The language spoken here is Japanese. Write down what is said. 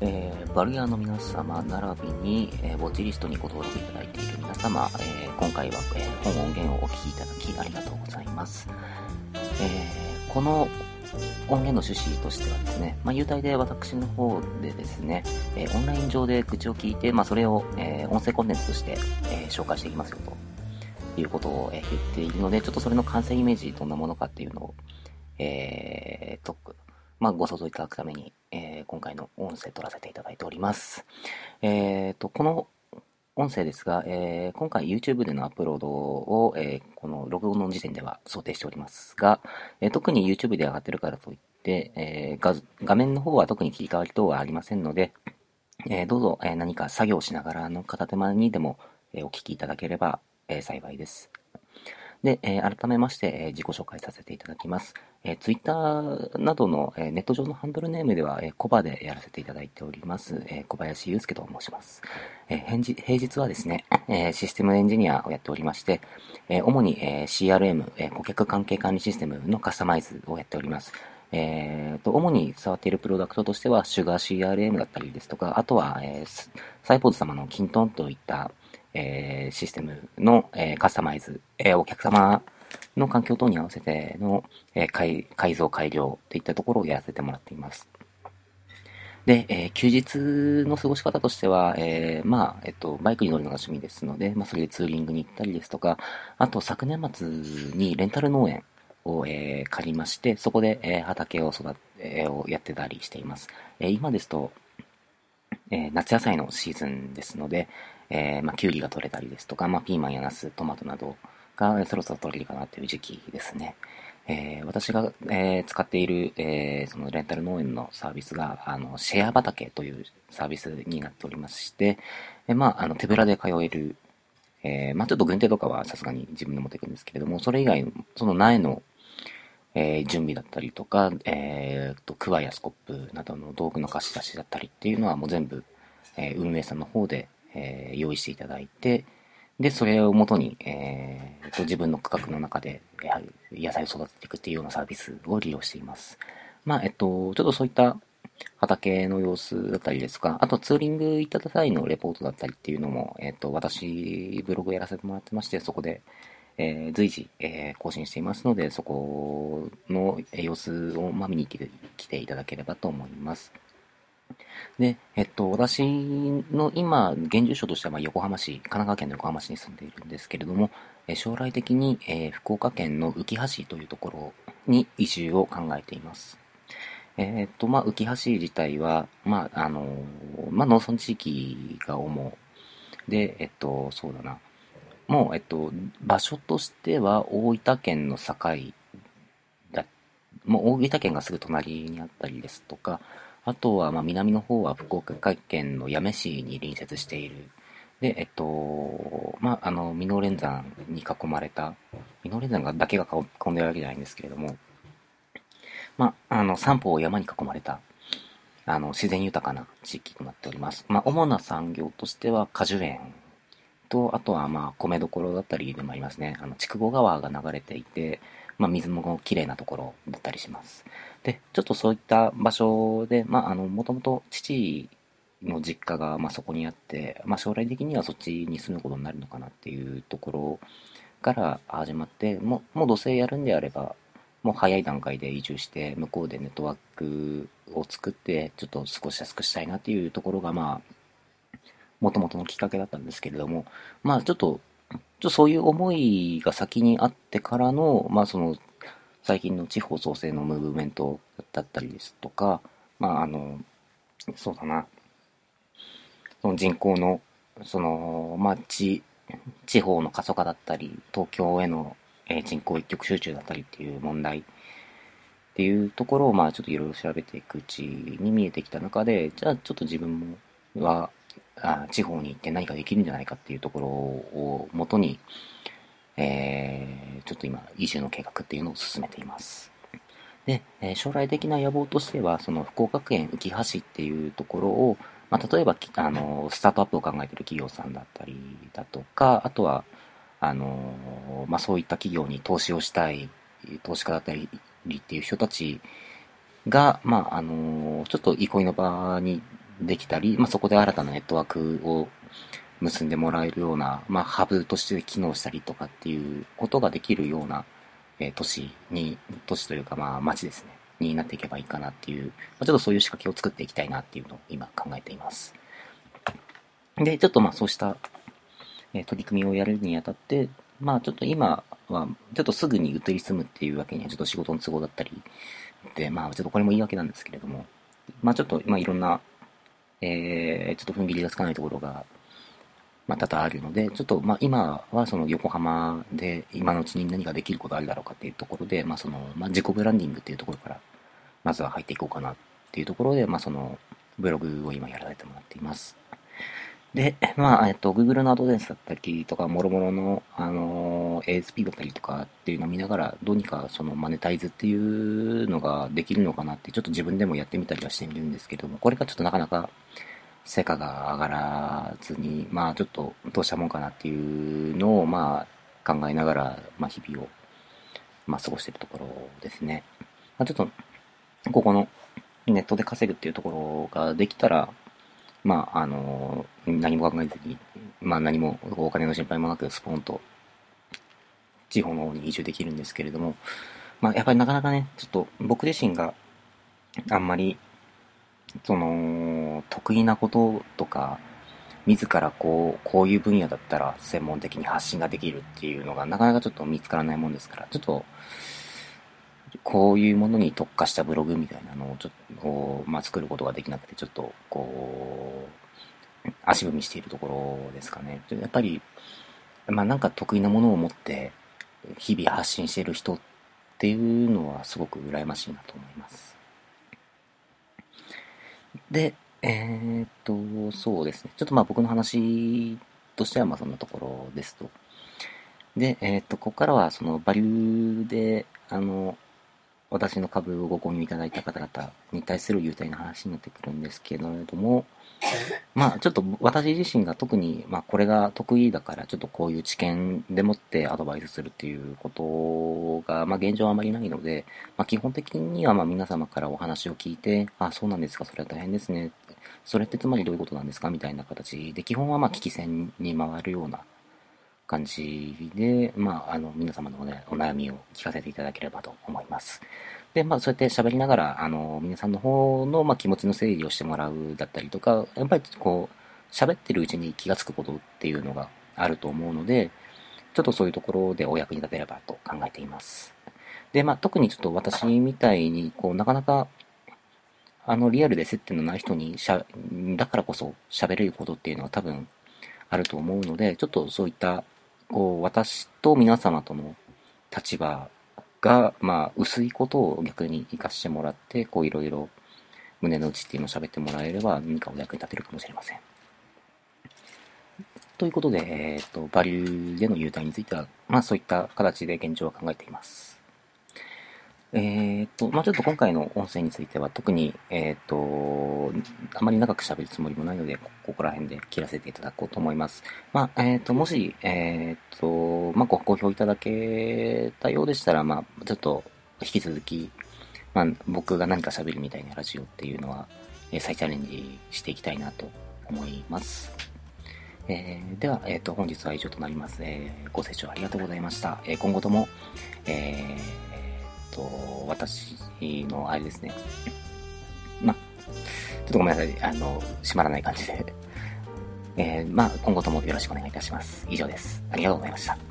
えー、バルヤーの皆様並びに、えー、ウォッチリストにご登録いただいている皆様、えー、今回は、えー、本音源をお聞きいただきありがとうございます。え、この音源の趣旨としてはですね、まあ、優待で私の方でですね、え、オンライン上で口を聞いて、まあ、それを、え、音声コンテンツとして、え、紹介していきますよということを、え、言っているので、ちょっとそれの完成イメージどんなものかっていうのを、えー、と、まあ、ご想像いただくために、えー、今回の音声取らせていただいております。えー、と、この音声ですが、えー、今回 YouTube でのアップロードを、えー、この録音の時点では想定しておりますが、えー、特に YouTube で上がってるからといって、え画画面の方は特に切り替わり等はありませんので、えどうぞ、え何か作業しながらの片手間にでも、えお聞きいただければ、え幸いです。で、えー、改めまして、えー、自己紹介させていただきます。えー、Twitter などの、えー、ネット上のハンドルネームでは、えー、コバでやらせていただいております、えー、小林祐介と申します。えー、平日平日はですね、えー、システムエンジニアをやっておりまして、えー、主に、えー、CRM、えー、顧客関係管理システムのカスタマイズをやっております。えーと、主に触っているプロダクトとしては、シュガー CRM だったりですとか、あとは、えー、サイポーズ様のキントンといった、えー、システムの、えー、カスタマイズ、えー、お客様の環境等に合わせての、え、改造、改良といったところをやらせてもらっています。で、えー、休日の過ごし方としては、えー、まあ、えっと、バイクに乗るのが趣味ですので、まあ、それでツーリングに行ったりですとか、あと、昨年末にレンタル農園を、えー、借りまして、そこで、え、畑を育て、え、をやってたりしています。え、今ですと、え、夏野菜のシーズンですので、え、まあ、キュウリが取れたりですとか、まあ、ピーマンやナス、トマトなどがそろそろ取れるかなという時期ですね。えー、私が、えー、使っている、えー、そのレンタル農園のサービスが、あの、シェア畑というサービスになっておりまして、えまあ、あの、手ぶらで通える、えまあ、ちょっと軍手とかはさすがに自分で持っていくんですけれども、それ以外の、その苗の、え準備だったりとか、えー、と、クワやスコップなどの道具の貸し出しだったりっていうのはもう全部、え運営さんの方で、え、用意していただいて、で、それをもとに、えー、と自分の区画の中で、やはり野菜を育てていくっていうようなサービスを利用しています。まあ、えっと、ちょっとそういった畑の様子だったりですか、あとツーリング行った際のレポートだったりっていうのも、えっと、私、ブログやらせてもらってまして、そこで、えー、随時、えー、更新していますので、そこの様子を、まあ、見に来ていただければと思います。で、えっと、私の今、現住所としては、横浜市、神奈川県の横浜市に住んでいるんですけれども、え将来的に、え、福岡県の浮橋というところに移住を考えています。え、っと、まあ、浮橋自体は、まあ、あのまあ、農村地域が主で、えっと、そうだな。もう、えっと、場所としては大分県の境だ、もう大分県がすぐ隣にあったりですとか、あとは、まあ、南の方は福岡県の八女市に隣接している。で、えっと、まあ、あの、ミノ連山に囲まれた、ミノ連山がだけが囲んでるわけじゃないんですけれども、まあ、あの、三方を山に囲まれた、あの、自然豊かな地域となっております。まあ、主な産業としては果樹園と、あとは、まあ、米どころだったりでもありますね。あの、筑後川が流れていて、まあ、水もきれいなところだったりします。で、ちょっとそういった場所で、まあ、あの、もともと父の実家が、まあ、そこにあって、まあ、将来的にはそっちに住むことになるのかなっていうところから始まって、もう、もう土星やるんであれば、もう早い段階で移住して、向こうでネットワークを作って、ちょっと少し安くしたいなっていうところが、まあ、もともとのきっかけだったんですけれども、まあ、ちょっと、ちょっとそういう思いが先にあってからの、まあ、その、最近の地方創生のムーブメントだったりですとか、まあ、あの、そうだな、その人口の、その、まあ、地、地方の過疎化だったり、東京への、人口一極集中だったりっていう問題っていうところを、まあ、ちょっといろいろ調べていくうちに見えてきた中で、じゃあちょっと自分は、あ地方に行って何かできるんじゃないかっていうところをもとに、えー、ちょっと今、移住の計画っていうのを進めています。で、え、将来的な野望としては、その福岡県浮橋っていうところを、まあ、例えば、あの、スタートアップを考えてる企業さんだったりだとか、あとは、あの、まあ、そういった企業に投資をしたい、投資家だったりっていう人たちが、まあ、あの、ちょっと憩いの場にできたり、まあ、そこで新たなネットワークを結んでもらえるような、まあ、ハブとして機能したりとかっていうことができるような、えー、都市に、都市というか、まあ、街ですね、になっていけばいいかなっていう、まあ、ちょっとそういう仕掛けを作っていきたいなっていうのを今考えています。で、ちょっとまあ、そうした、えー、取り組みをやるにあたって、まあ、ちょっと今は、ちょっとすぐに移り住むっていうわけには、ちょっと仕事の都合だったり、で、まあ、ちょっとこれも言い訳なんですけれども、まあ、ちょっと、まあ、いろんな、えー、ちょっと踏ん切りがつかないところがまあ、多々あるので、ちょっと、まあ、今はその横浜で今のうちに何ができることあるだろうかっていうところで、まあ、その、まあ、自己ブランディングっていうところから、まずは入っていこうかなっていうところで、まあ、その、ブログを今やらせてもらっています。で、まあ、えっと、Google のアドレスだったりとか、もろもろの、あの、ASP だったりとかっていうのを見ながら、どうにかそのマネタイズっていうのができるのかなって、ちょっと自分でもやってみたりはしてみるんですけども、これがちょっとなかなか、成果が上がらずに、まあちょっとどうしたもんかなっていうのを、まあ考えながら、まあ日々を、まあ過ごしているところですね。まあちょっと、ここのネットで稼ぐっていうところができたら、まああの、何も考えずに、まあ何もお金の心配もなくスポンと地方の方に移住できるんですけれども、まあやっぱりなかなかね、ちょっと僕自身があんまりその、得意なこととか、自らこう、こういう分野だったら専門的に発信ができるっていうのがなかなかちょっと見つからないもんですから、ちょっと、こういうものに特化したブログみたいなのをちょっと、こう、まあ、作ることができなくて、ちょっと、こう、足踏みしているところですかね。やっぱり、まあ、なんか得意なものを持って、日々発信している人っていうのはすごく羨ましいなと思います。で、えー、っと、そうですね。ちょっとまあ僕の話としてはまあそんなところですと。で、えー、っと、ここからはそのバリューで、あの、私の株をご購入いただいた方々に対する優待な話になってくるんですけれども、まあちょっと私自身が特に、まあこれが得意だからちょっとこういう知見でもってアドバイスするっていうことが、まあ現状はあまりないので、まあ基本的にはまあ皆様からお話を聞いて、あ、そうなんですか、それは大変ですね。それってつまりどういうことなんですか？みたいな形で、基本はまあ危機戦に回るような感じで、まあ、あの、皆様のね、お悩みを聞かせていただければと思います。で、まあ、そうやって喋りながら、あの、皆さんの方の、まあ、気持ちの整理をしてもらうだったりとか、やっぱりこう、喋ってるうちに気がつくことっていうのがあると思うので、ちょっとそういうところでお役に立てればと考えています。で、まあ、特にちょっと私みたいに、こう、なかなか、あの、リアルで接点のない人にしゃ、だからこそ喋れることっていうのは多分あると思うので、ちょっとそういったこう、私と皆様との立場が、まあ、薄いことを逆に活かしてもらって、こう、いろいろ胸の内っていうのを喋ってもらえれば、何かお役に立てるかもしれません。ということで、えっ、ー、と、バリューでの優待については、まあ、そういった形で現状は考えています。えっ、と、まあ、ちょっと今回の音声については特に、えっ、と、あまり長く喋るつもりもないので、ここら辺で切らせていただこうと思います。まあ、えっ、と、もし、えっ、と、まあ、ご好評いただけたようでしたら、まあ、ちょっと、引き続き、まあ、僕が何か喋るみたいなラジオっていうのは、え再チャレンジしていきたいなと思います。えー、では、えっ、と、本日は以上となります。えー、ご清聴ありがとうございました。え今後とも、えーと、私のあれですね。ま、ちょっとごめんなさい。あの、閉まらない感じで。えー、まあ、今後ともよろしくお願いいたします。以上です。ありがとうございました。